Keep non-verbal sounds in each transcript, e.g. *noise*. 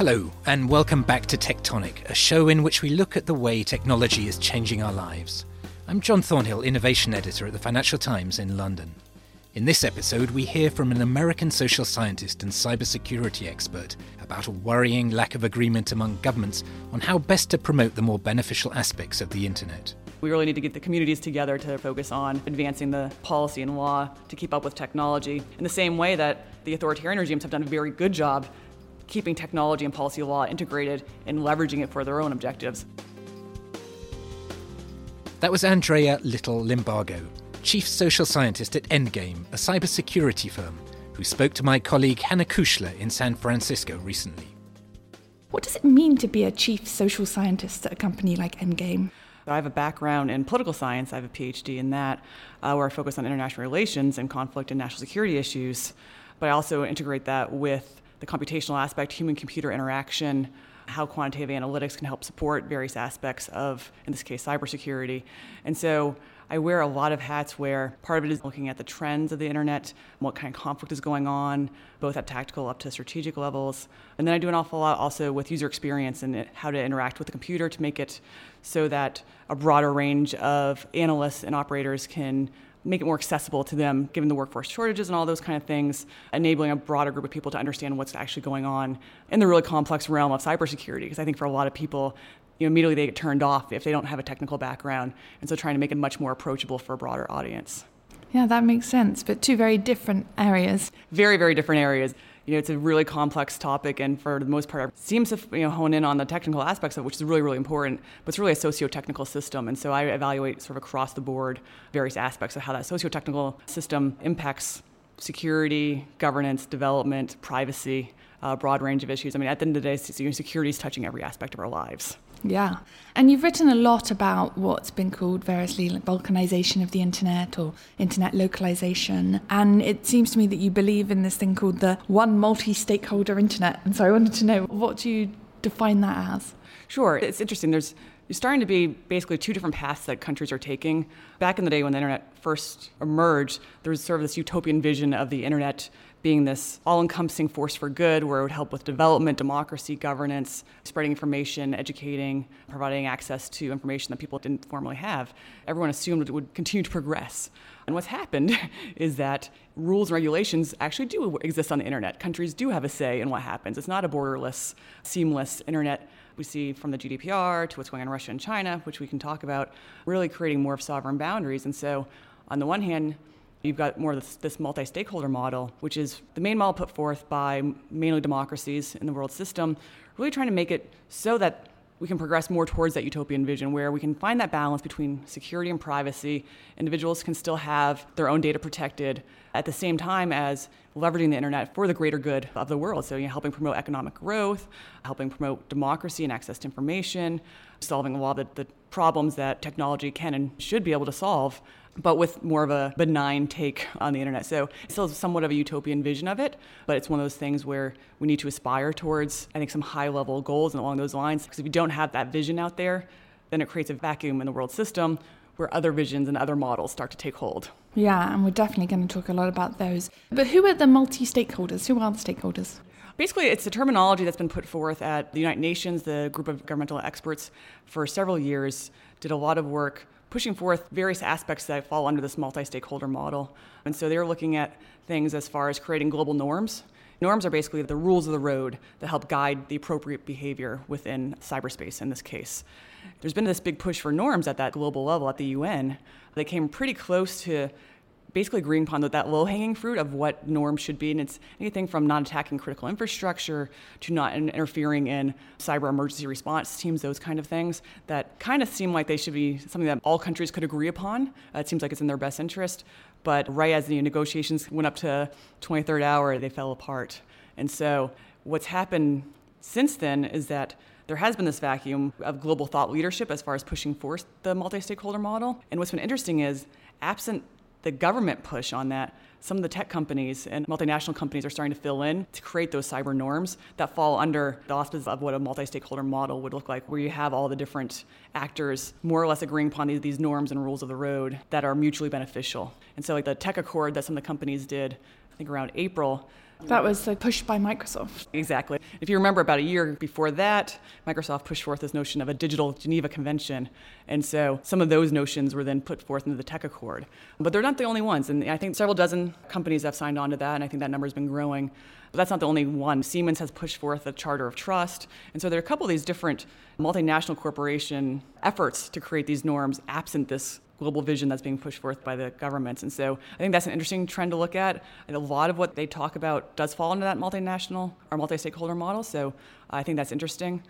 Hello, and welcome back to Tectonic, a show in which we look at the way technology is changing our lives. I'm John Thornhill, Innovation Editor at the Financial Times in London. In this episode, we hear from an American social scientist and cybersecurity expert about a worrying lack of agreement among governments on how best to promote the more beneficial aspects of the internet. We really need to get the communities together to focus on advancing the policy and law to keep up with technology in the same way that the authoritarian regimes have done a very good job keeping technology and policy law integrated and leveraging it for their own objectives. That was Andrea Little Limbago, Chief Social Scientist at Endgame, a cybersecurity firm, who spoke to my colleague Hannah Kuchler in San Francisco recently. What does it mean to be a Chief Social Scientist at a company like Endgame? I have a background in political science. I have a PhD in that, uh, where I focus on international relations and conflict and national security issues. But I also integrate that with the computational aspect, human computer interaction, how quantitative analytics can help support various aspects of, in this case, cybersecurity. And so I wear a lot of hats where part of it is looking at the trends of the internet, what kind of conflict is going on, both at tactical up to strategic levels. And then I do an awful lot also with user experience and how to interact with the computer to make it so that a broader range of analysts and operators can make it more accessible to them, given the workforce shortages and all those kind of things, enabling a broader group of people to understand what's actually going on in the really complex realm of cybersecurity. Because I think for a lot of people, you know, immediately they get turned off if they don't have a technical background, and so trying to make it much more approachable for a broader audience. Yeah, that makes sense. But two very different areas. Very, very different areas you know, it's a really complex topic, and for the most part, seems to you know hone in on the technical aspects of it, which is really, really important. But it's really a socio-technical system, and so I evaluate sort of across the board various aspects of how that socio-technical system impacts security, governance, development, privacy, a broad range of issues. I mean, at the end of the day, security is touching every aspect of our lives. Yeah. And you've written a lot about what's been called variously like balkanization of the internet or internet localization. And it seems to me that you believe in this thing called the one multi stakeholder internet. And so I wanted to know what do you define that as? Sure. It's interesting. There's you're starting to be basically two different paths that countries are taking. Back in the day when the internet first emerged, there was sort of this utopian vision of the internet being this all encompassing force for good where it would help with development, democracy, governance, spreading information, educating, providing access to information that people didn't formally have. Everyone assumed it would continue to progress. And what's happened *laughs* is that rules and regulations actually do exist on the internet. Countries do have a say in what happens. It's not a borderless, seamless internet. We see from the GDPR to what's going on in Russia and China, which we can talk about, really creating more of sovereign boundaries. And so, on the one hand, You've got more of this, this multi stakeholder model, which is the main model put forth by mainly democracies in the world system, really trying to make it so that we can progress more towards that utopian vision where we can find that balance between security and privacy. Individuals can still have their own data protected at the same time as leveraging the internet for the greater good of the world. So, you know, helping promote economic growth, helping promote democracy and access to information, solving a lot of the, the problems that technology can and should be able to solve but with more of a benign take on the internet. So it's still somewhat of a utopian vision of it, but it's one of those things where we need to aspire towards, I think, some high level goals and along those lines. Because if you don't have that vision out there, then it creates a vacuum in the world system where other visions and other models start to take hold. Yeah, and we're definitely going to talk a lot about those. But who are the multi stakeholders? Who are the stakeholders? Basically, it's a terminology that's been put forth at the United Nations. The group of governmental experts for several years did a lot of work pushing forth various aspects that fall under this multi stakeholder model. And so they're looking at things as far as creating global norms. Norms are basically the rules of the road that help guide the appropriate behavior within cyberspace in this case. There's been this big push for norms at that global level at the UN. They came pretty close to basically agreeing upon that, that low hanging fruit of what norms should be. And it's anything from not attacking critical infrastructure to not interfering in cyber emergency response teams, those kind of things that kind of seem like they should be something that all countries could agree upon. Uh, it seems like it's in their best interest. But right as the negotiations went up to 23rd hour, they fell apart. And so what's happened since then is that there has been this vacuum of global thought leadership as far as pushing forth the multi stakeholder model. And what's been interesting is, absent the government push on that, some of the tech companies and multinational companies are starting to fill in to create those cyber norms that fall under the auspices of what a multi stakeholder model would look like, where you have all the different actors more or less agreeing upon these, these norms and rules of the road that are mutually beneficial. And so, like the tech accord that some of the companies did, I think around April, That was uh, the push by Microsoft. Exactly. If you remember, about a year before that, Microsoft pushed forth this notion of a digital Geneva Convention. And so some of those notions were then put forth into the Tech Accord. But they're not the only ones. And I think several dozen companies have signed on to that, and I think that number has been growing. But that's not the only one. Siemens has pushed forth a charter of trust. And so there are a couple of these different multinational corporation efforts to create these norms absent this global vision that's being pushed forth by the governments. And so I think that's an interesting trend to look at. And a lot of what they talk about does fall into that multinational or multi stakeholder model. So I think that's interesting.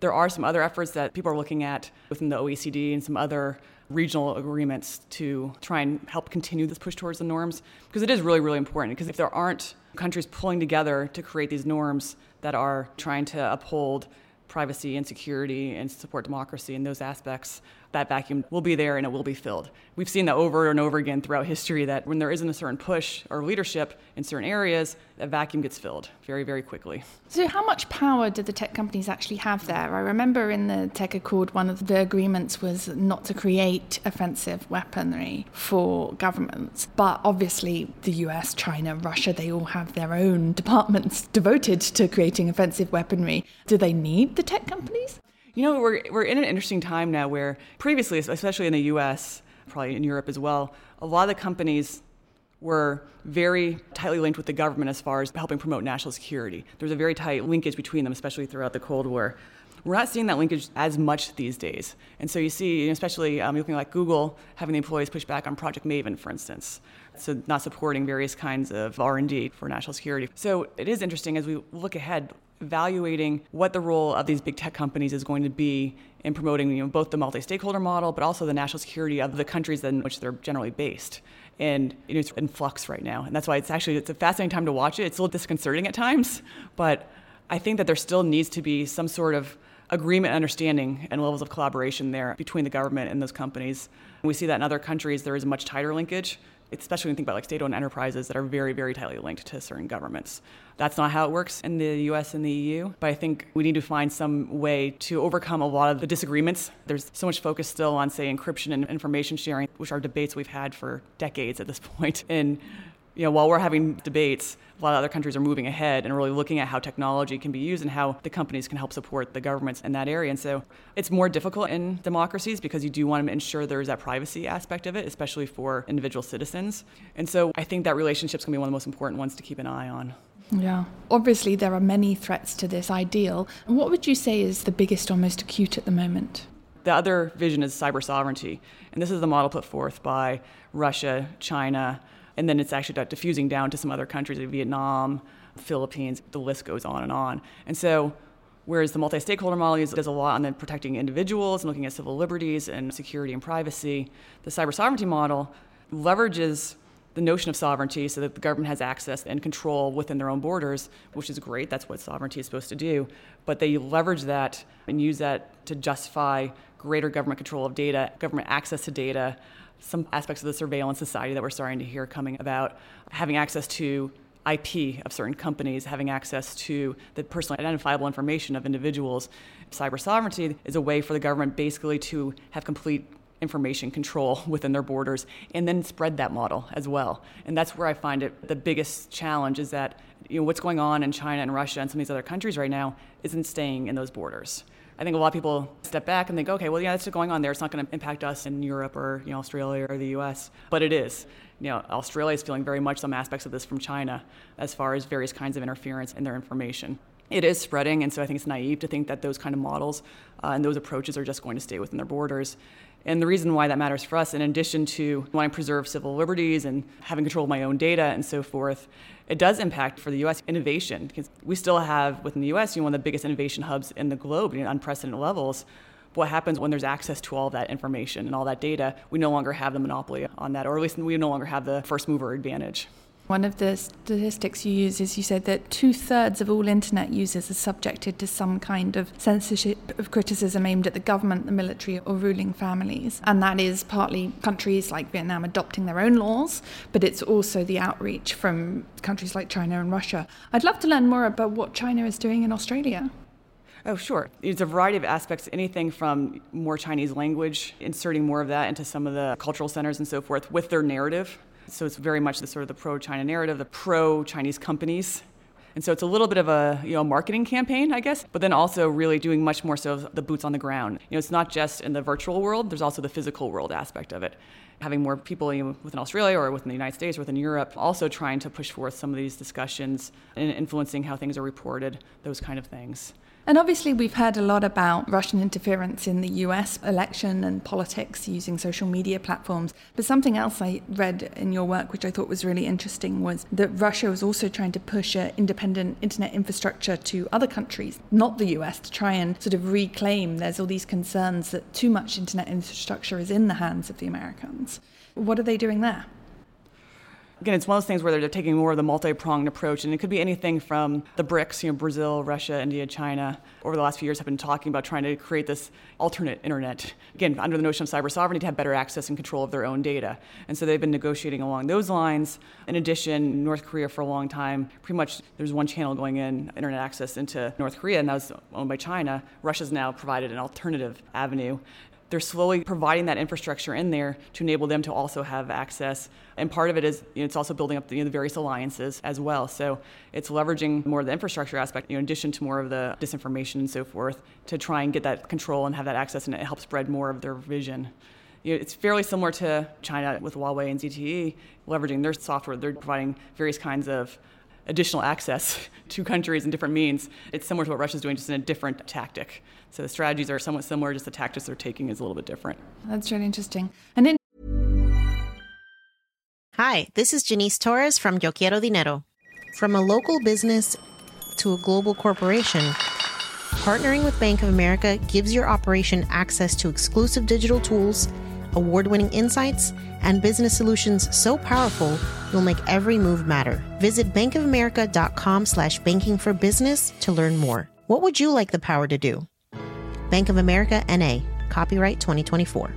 There are some other efforts that people are looking at within the OECD and some other regional agreements to try and help continue this push towards the norms because it is really, really important. Because if there aren't countries pulling together to create these norms that are trying to uphold privacy and security and support democracy and those aspects, that vacuum will be there and it will be filled. We've seen that over and over again throughout history that when there isn't a certain push or leadership in certain areas, that vacuum gets filled very, very quickly. So, how much power do the tech companies actually have there? I remember in the Tech Accord, one of the agreements was not to create offensive weaponry for governments. But obviously, the US, China, Russia, they all have their own departments *laughs* devoted to creating offensive weaponry. Do they need the tech companies? You know, we're, we're in an interesting time now where previously, especially in the US, probably in Europe as well, a lot of the companies were very tightly linked with the government as far as helping promote national security. There was a very tight linkage between them, especially throughout the Cold War. We're not seeing that linkage as much these days. And so you see, especially um, looking like Google, having the employees push back on Project Maven, for instance. So not supporting various kinds of R&D for national security. So it is interesting as we look ahead, evaluating what the role of these big tech companies is going to be in promoting you know, both the multi-stakeholder model, but also the national security of the countries in which they're generally based. And you know, it's in flux right now, and that's why it's actually it's a fascinating time to watch it. It's a little disconcerting at times, but I think that there still needs to be some sort of agreement, understanding, and levels of collaboration there between the government and those companies. we see that in other countries, there is a much tighter linkage especially when you think about like state-owned enterprises that are very, very tightly linked to certain governments. That's not how it works in the US and the EU, but I think we need to find some way to overcome a lot of the disagreements. There's so much focus still on, say, encryption and information sharing, which are debates we've had for decades at this *laughs* point. And you know, while we're having debates, a lot of other countries are moving ahead and really looking at how technology can be used and how the companies can help support the governments in that area. And so it's more difficult in democracies because you do want to ensure there's that privacy aspect of it, especially for individual citizens. And so I think that relationship is going to be one of the most important ones to keep an eye on. Yeah. Obviously, there are many threats to this ideal. What would you say is the biggest or most acute at the moment? The other vision is cyber sovereignty. And this is the model put forth by Russia, China, and then it's actually diffusing down to some other countries like Vietnam, Philippines, the list goes on and on. And so, whereas the multi stakeholder model does a lot on then protecting individuals and looking at civil liberties and security and privacy, the cyber sovereignty model leverages the notion of sovereignty so that the government has access and control within their own borders, which is great. That's what sovereignty is supposed to do. But they leverage that and use that to justify greater government control of data, government access to data, some aspects of the surveillance society that we're starting to hear coming about, having access to IP of certain companies, having access to the personally identifiable information of individuals. Cyber sovereignty is a way for the government basically to have complete information control *laughs* within their borders and then spread that model as well. And that's where I find it the biggest challenge is that you know what's going on in China and Russia and some of these other countries right now isn't staying in those borders. I think a lot of people step back and think, okay, well, yeah, that's going on there. It's not going to impact us in Europe or you know, Australia or the U.S., but it is. You know, Australia is feeling very much some aspects of this from China as far as various kinds of interference in their information. It is spreading, and so I think it's naive to think that those kind of models uh, and those approaches are just going to stay within their borders. And the reason why that matters for us, in addition to wanting to preserve civil liberties and having control of my own data and so forth, it does impact for the U.S. innovation because we still have within the U.S. You know, one of the biggest innovation hubs in the globe, at unprecedented levels. What happens when there's access to all that information and all that data? We no longer have the monopoly on that, or at least we no longer have the first mover advantage. One of the statistics you use is you said that two thirds of all internet users are subjected to some kind of censorship of criticism aimed at the government, the military, or ruling families. And that is partly countries like Vietnam adopting their own laws, but it's also the outreach from countries like China and Russia. I'd love to learn more about what China is doing in Australia. Oh, sure. There's a variety of aspects, anything from more Chinese language, inserting more of that into some of the cultural centers and so forth with their narrative So it's very much the sort of the pro-China narrative, the pro-Chinese companies. And so it's a little bit of a you know marketing campaign, I guess, but then also really doing much more so the boots on the ground. You know, it's not just in the virtual world. There's also the physical world aspect of it. Having more people you know, within Australia or within the United States or within Europe, also trying to push forth some of these discussions and influencing how things are reported, those kind of things. And obviously, we've heard a lot about Russian interference in the US election and politics using social media platforms. But something else I read in your work, which I thought was really interesting, was that Russia was also trying to push an independent internet infrastructure to other countries, not the US, to try and sort of reclaim. There's all these concerns that too much internet infrastructure is in the hands of the Americans. What are they doing there? Again, it's one of those things where they're taking more of the multi-pronged approach, and it could be anything from the BRICS, you know, Brazil, Russia, India, China, over the last few years have been talking about trying to create this alternate internet. Again, under the notion of cyber sovereignty to have better access and control of their own data. And so they've been negotiating along those lines. In addition, North Korea for a long time, pretty much there's one channel going in, internet access into North Korea, and that was owned by China. Russia's now provided an alternative avenue they're slowly providing that infrastructure in there to enable them to also have access. And part of it is you know, it's also building up the, you know, the, various alliances as well. So it's leveraging more of the infrastructure aspect, you know, in addition to more of the disinformation and so forth, to try and get that control and have that access, and it helps spread more of their vision. You know, it's fairly similar to China with Huawei and ZTE, leveraging their software. They're providing various kinds of additional access *laughs* to countries and different means. It's similar to what Russia's doing, just in a different tactic. So the strategies are somewhat similar, just the tactics they're taking is a little bit different. That's really interesting. And in Hi, this is Janice Torres from Yo Quiero Dinero. From a local business to a global corporation, partnering with Bank of America gives your operation access to exclusive digital tools, award winning insights, and business solutions so powerful you'll make every move matter. Visit bankofamerica.com slash banking for business to learn more. What would you like the power to do? Bank of America NA, copyright 2024.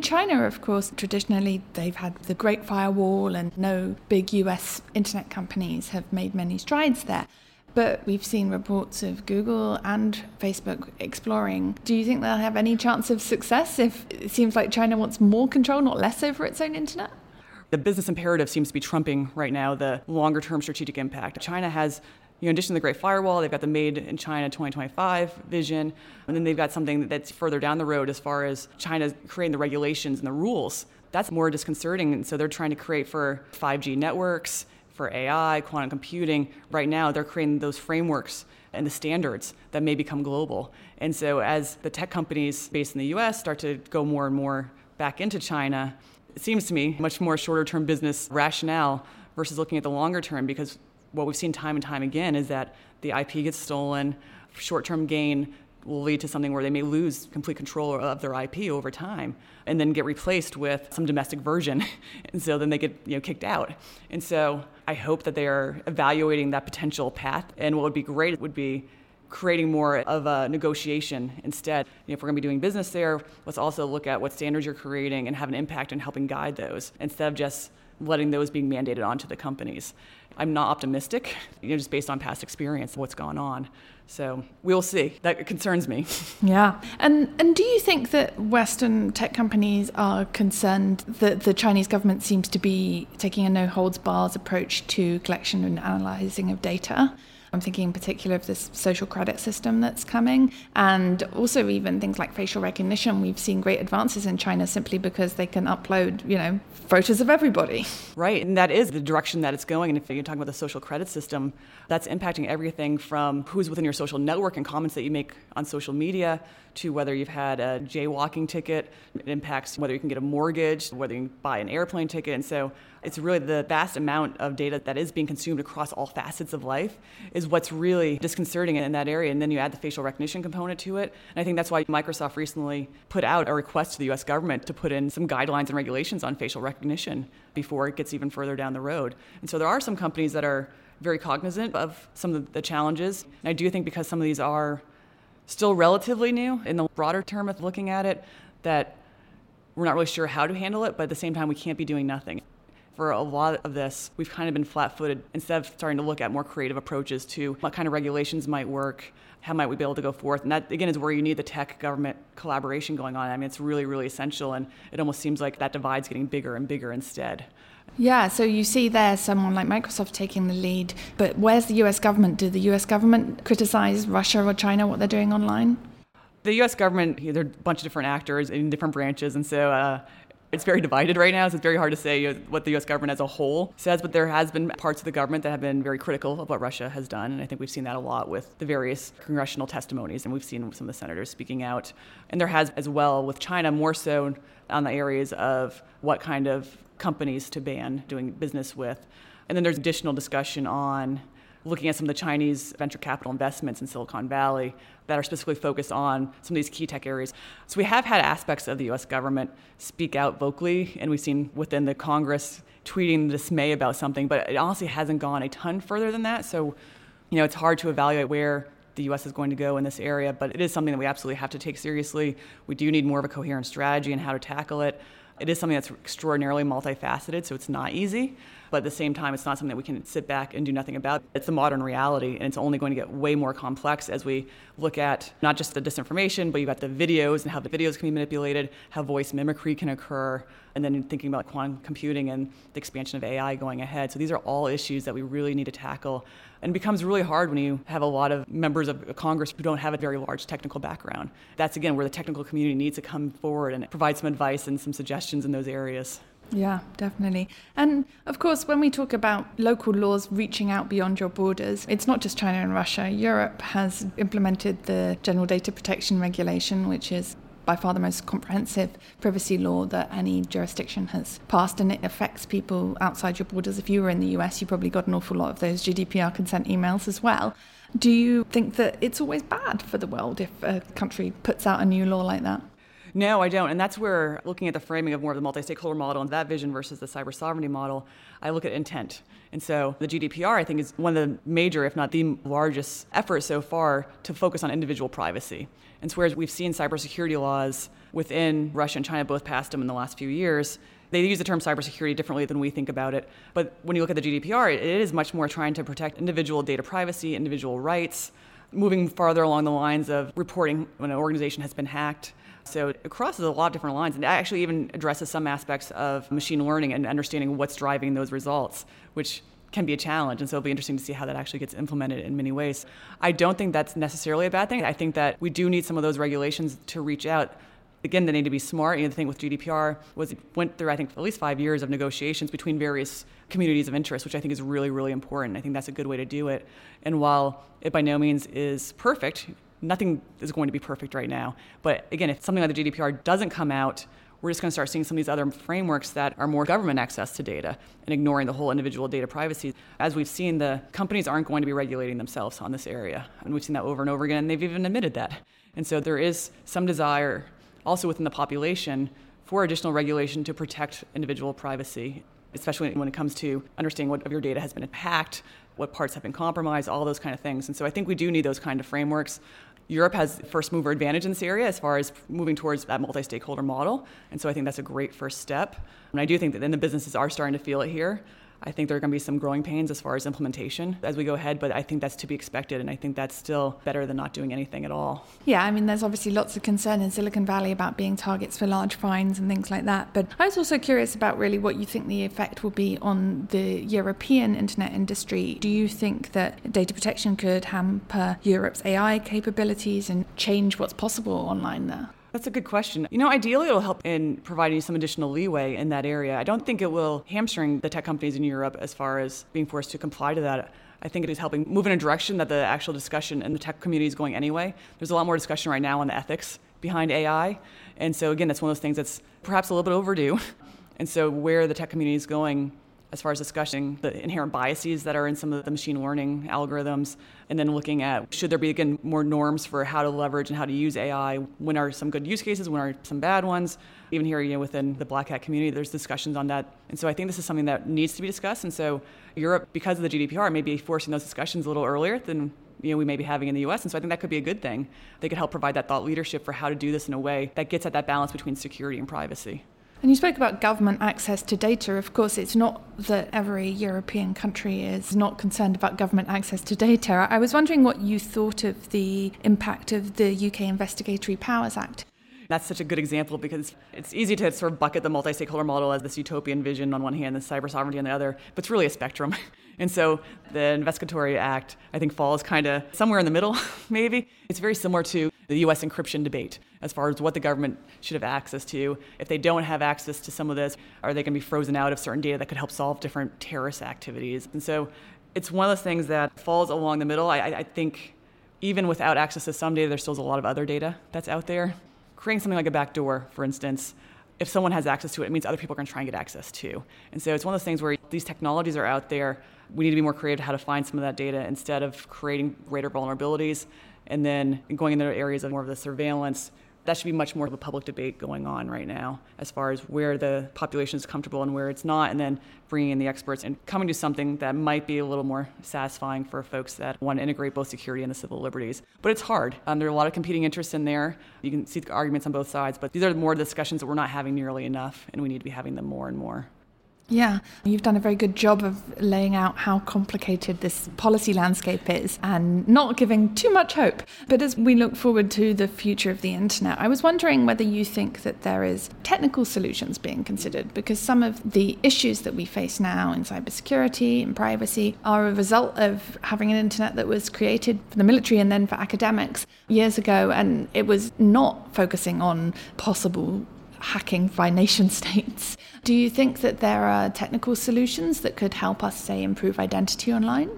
China, of course, traditionally they've had the Great Firewall, and no big US internet companies have made many strides there. But we've seen reports of Google and Facebook exploring. Do you think they'll have any chance of success if it seems like China wants more control, not less, over its own internet? The business imperative seems to be trumping right now the longer term strategic impact. China has you know, in addition to the Great Firewall, they've got the Made in China 2025 vision, and then they've got something that's further down the road as far as China creating the regulations and the rules. That's more disconcerting, and so they're trying to create for 5G networks, for AI, quantum computing. Right now, they're creating those frameworks and the standards that may become global. And so, as the tech companies based in the US start to go more and more back into China, it seems to me much more shorter term business rationale versus looking at the longer term because what we've seen time and time again is that the IP gets stolen, short term gain will lead to something where they may lose complete control of their IP over time and then get replaced with some domestic version. *laughs* and so then they get you know, kicked out. And so I hope that they are evaluating that potential path. And what would be great would be creating more of a negotiation instead. You know, if we're going to be doing business there, let's also look at what standards you're creating and have an impact in helping guide those instead of just letting those being mandated onto the companies. I'm not optimistic, *laughs* you know, just based on past experience what's gone on. So we'll see. That concerns me. *laughs* Yeah. And and do you think that Western tech companies are concerned that the Chinese government seems to be taking a no holds bars approach to collection and analyzing of data? I'm thinking in particular of this social credit system that's coming, and also even things like facial recognition. We've seen great advances in China simply because they can upload, you know, photos of everybody. Right, and that is the direction that it's going. And if you're talking about the social credit system, that's impacting everything from who's within your social network and comments that you make on social media to whether you've had a jaywalking ticket. It impacts whether you can get a mortgage, whether you buy an airplane ticket. And so it's really the vast amount of data that is being consumed across all facets of life is what's really disconcerting in that area. And then you add the facial recognition component to it. And I think that's why Microsoft recently put out a request to the US government to put in some guidelines and regulations on facial recognition before it gets even further down the road. And so there are some companies that are very cognizant of some of the challenges. And I do think because some of these are still relatively new in the broader term of looking at it, that we're not really sure how to handle it, but at the same time, we can't be doing nothing. For a lot of this, we've kind of been flat footed instead of starting to look at more creative approaches to what kind of regulations might work, how might we be able to go forth? And that, again, is where you need the tech government collaboration going on. I mean, it's really, really essential. And it almost seems like that divide's getting bigger and bigger instead. Yeah, so you see there someone like Microsoft taking the lead, but where's the US government? Do the US government criticize Russia or China what they're doing online? The US government, there are a bunch of different actors in different branches, and so uh, it's very divided right now, so it's very hard to say what the U.S. government as a whole says. But there has been parts of the government that have been very critical of what Russia has done, and I think we've seen that a lot with the various congressional testimonies, and we've seen some of the senators speaking out. And there has as well with China more so on the areas of what kind of companies to ban doing business with, and then there's additional discussion on looking at some of the Chinese venture capital investments in Silicon Valley that are specifically focused on some of these key tech areas. So we have had aspects of the US government speak out vocally, and we've seen within the Congress tweeting dismay about something, but it honestly hasn't gone a ton further than that. So, you know, it's hard to evaluate where the US is going to go in this area, but it is something that we absolutely have to take seriously. We do need more of a coherent strategy and how to tackle it. It is something that's extraordinarily multifaceted, so it's not easy. But at the same time, it's not something that we can sit back and do nothing about. It's the modern reality, and it's only going to get way more complex as we look at not just the disinformation, but you've got the videos and how the videos can be manipulated, how voice mimicry can occur, and then thinking about quantum computing and the expansion of AI going ahead. So these are all issues that we really need to tackle. And it becomes really hard when you have a lot of members of Congress who don't have a very large technical background. That's again where the technical community needs to come forward and provide some advice and some suggestions in those areas. Yeah, definitely. And of course, when we talk about local laws reaching out beyond your borders, it's not just China and Russia. Europe has implemented the General Data Protection Regulation, which is by far the most comprehensive privacy law that any jurisdiction has passed, and it affects people outside your borders. If you were in the US, you probably got an awful lot of those GDPR consent emails as well. Do you think that it's always bad for the world if a country puts out a new law like that? No, I don't. And that's where looking at the framing of more of the multi stakeholder model and that vision versus the cyber sovereignty model, I look at intent. And so the GDPR, I think, is one of the major, if not the largest efforts so far to focus on individual privacy. And so whereas we've seen cybersecurity laws within Russia and China both passed them in the last few years, they use the term cybersecurity differently than we think about it. But when you look at the GDPR, it is much more trying to protect individual data privacy, individual rights, moving farther along the lines of reporting when an organization has been hacked. So it crosses a lot of different lines and actually even addresses some aspects of machine learning and understanding what's driving those results, which can be a challenge. And so it'll be interesting to see how that actually gets implemented in many ways. I don't think that's necessarily a bad thing. I think that we do need some of those regulations to reach out. Again, they need to be smart. You know, the thing with GDPR was it went through, I think, at least five years of negotiations between various communities of interest, which I think is really, really important. I think that's a good way to do it. And while it by no means is perfect, nothing is going to be perfect right now. But again, if something like the GDPR doesn't come out, we're just going to start seeing some of these other frameworks that are more government access to data and ignoring the whole individual data privacy. As we've seen, the companies aren't going to be regulating themselves on this area. And we've seen that over and over again, and they've even admitted that. And so there is some desire also within the population for additional regulation to protect individual privacy, especially when it comes to understanding what of your data has been hacked, what parts have been compromised, all those kind of things. And so I think we do need those kind of frameworks. Europe has first mover advantage in this area as far as moving towards that multi stakeholder model. And so I think that's a great first step. And I do think that then the businesses are starting to feel it here. I think there are going to be some growing pains as far as implementation as we go ahead, but I think that's to be expected, and I think that's still better than not doing anything at all. Yeah, I mean, there's obviously lots of concern in Silicon Valley about being targets for large fines and things like that, but I was also curious about really what you think the effect will be on the European internet industry. Do you think that data protection could hamper Europe's AI capabilities and change what's possible online there? That's a good question. You know, ideally, it'll help in providing some additional leeway in that area. I don't think it will hamstring the tech companies in Europe as far as being forced to comply to that. I think it is helping move in a direction that the actual discussion in the tech community is going anyway. There's a lot more discussion right now on the ethics behind AI. And so, again, that's one of those things that's perhaps a little bit overdue. *laughs* And so, where the tech community is going as far as discussing the inherent biases that are in some of the machine learning algorithms, and then looking at should there be again more norms for how to leverage and how to use AI? When are some good use cases? When are some bad ones? Even here, you know, within the Black Hat community, there's discussions on that, and so I think this is something that needs to be discussed. And so Europe, because of the GDPR, may be forcing those discussions a little earlier than you know, we may be having in the US. And so I think that could be a good thing. They could help provide that thought leadership for how to do this in a way that gets at that balance between security and privacy. And you spoke about government access to data. Of course, it's not that every European country is not concerned about government access to data. I was wondering what you thought of the impact of the UK Investigatory Powers Act. That's such a good example because it's easy to sort of bucket the multi stakeholder model as this utopian vision on one hand and cyber sovereignty on the other, but it's really a spectrum. *laughs* And so the Investigatory Act, I think, falls kind of somewhere in the middle, *laughs* maybe. It's very similar to the US encryption debate as far as what the government should have access to. If they don't have access to some of this, are they going to be frozen out of certain data that could help solve different terrorist activities? And so it's one of those things that falls along the middle. I, I think even without access to some data, there's still a lot of other data that's out there creating something like a backdoor, for instance, if someone has access to it, it means other people are going to try and get access too. And so it's one of those things where these technologies are out there. We need to be more creative how to find some of that data instead of creating greater vulnerabilities and then going into areas of more of the surveillance that should be much more of a public debate going on right now as far as where the population is comfortable and where it's not, and then bringing in the experts and coming to something that might be a little more satisfying for folks that want to integrate both security and the civil liberties. But it's hard. Um, there are a lot of competing interests in there. You can see the arguments on both sides, but these are more discussions that we're not having nearly enough, and we need to be having them more and more. Yeah, you've done a very good job of laying out how complicated this policy landscape is and not giving too much hope. But as we look forward to the future of the internet, I was wondering whether you think that there is technical solutions being considered because some of the issues that we face now in cybersecurity and privacy are a result of having an internet that was created for the military and then for academics years ago and it was not focusing on possible hacking by nation *laughs* states. Do you think that there are technical solutions that could help us, say, improve identity online?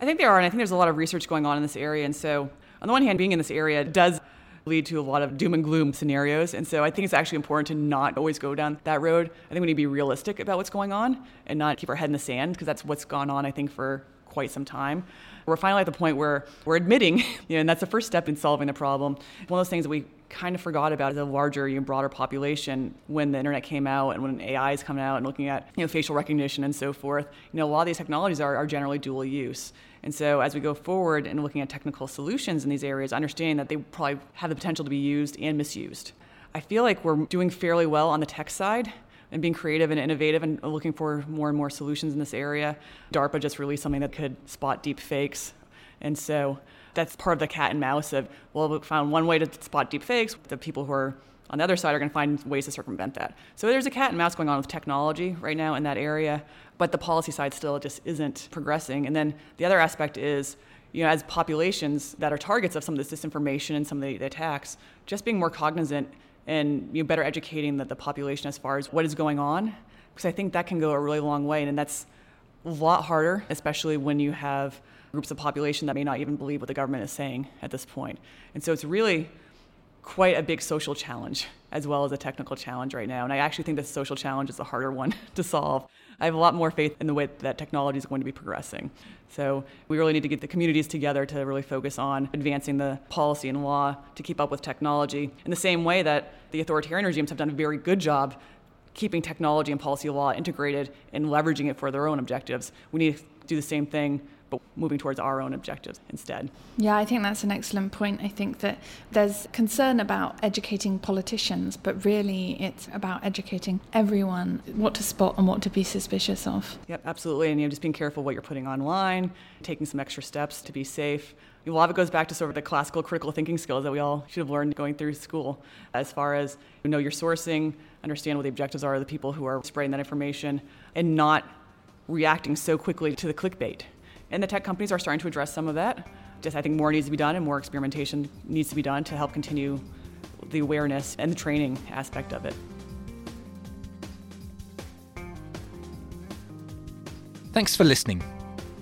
I think there are, and I think there's a lot of research going on in this area. And so, on the one hand, being in this area does lead to a lot of doom and gloom scenarios. And so I think it's actually important to not always go down that road. I think we need to be realistic about what's going on and not keep our head in the sand because that's what's gone on, I think, for quite some time. We're finally at the point where we're admitting, *laughs* you know, and that's the first step in solving the problem. One of those things that we kind of forgot about a larger, you know, broader population when the internet came out and when AI is coming out and looking at you know, facial recognition and so forth. You know, a lot of these technologies are, are generally dual use. And so as we go forward and looking at technical solutions in these areas, understanding that they probably have the potential to be used and misused. I feel like we're doing fairly well on the tech side and being creative and innovative and looking for more and more solutions in this area. DARPA just released something that could spot deep fakes. And so that's part of the cat and mouse of, well, we found one way to spot deep fakes. The people who are on the other side are going to find ways to circumvent that. So there's a cat and mouse going on with technology right now in that area, but the policy side still just isn't progressing. And then the other aspect is, you know, as populations that are targets of some of this disinformation and some of the, the attacks, just being more cognizant and you know, better educating the, the population as far as what is going on, because I think that can go a really long way, and that's a lot harder, especially when you have groups of population that may not even believe what the government is saying at this point. And so it's really quite a big social challenge as well as a technical challenge right now. And I actually think the social challenge is the harder *laughs* one to solve. I have a lot more faith in the way that technology is going to be progressing. So we really need to get the communities together to really focus on advancing the policy and law to keep up with technology in the same way that the authoritarian regimes have done a very good job keeping technology and policy law integrated and leveraging it for their own objectives. We need to do the same thing but moving towards our own objectives instead. Yeah, I think that's an excellent point. I think that there's concern about educating politicians, but really it's about educating everyone what to spot and what to be suspicious of. Yep, absolutely. And you know, just being careful what you're putting online, taking some extra steps to be safe. A lot of it goes back to sort of the classical critical thinking skills that we all should have learned going through school, as far as you know your sourcing, understand what the objectives are of the people who are spreading that information, and not reacting so quickly to the clickbait and the tech companies are starting to address some of that. Just I think more needs to be done and more experimentation needs to be done to help continue the awareness and the training aspect of it. Thanks for listening.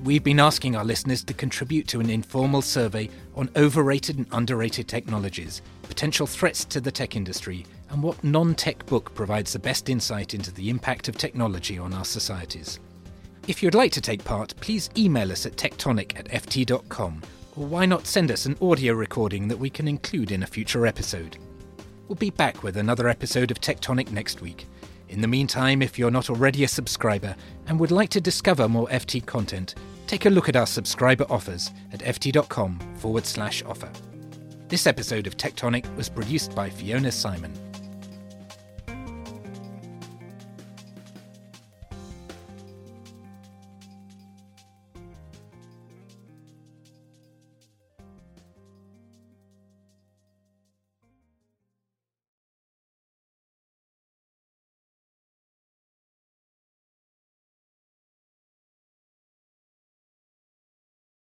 We've been asking our listeners to contribute to an informal survey on overrated and underrated technologies, potential threats to the tech industry, and what non tech book provides the best insight into the impact of technology on our societies. If you'd like to take part, please email us at tectonic at ft.com, or why not send us an audio recording that we can include in a future episode. We'll be back with another episode of Tectonic next week. In the meantime, if you're not already a subscriber and would like to discover more FT content, take a look at our subscriber offers at ft.com forward slash offer. This episode of Tectonic was produced by Fiona Simon.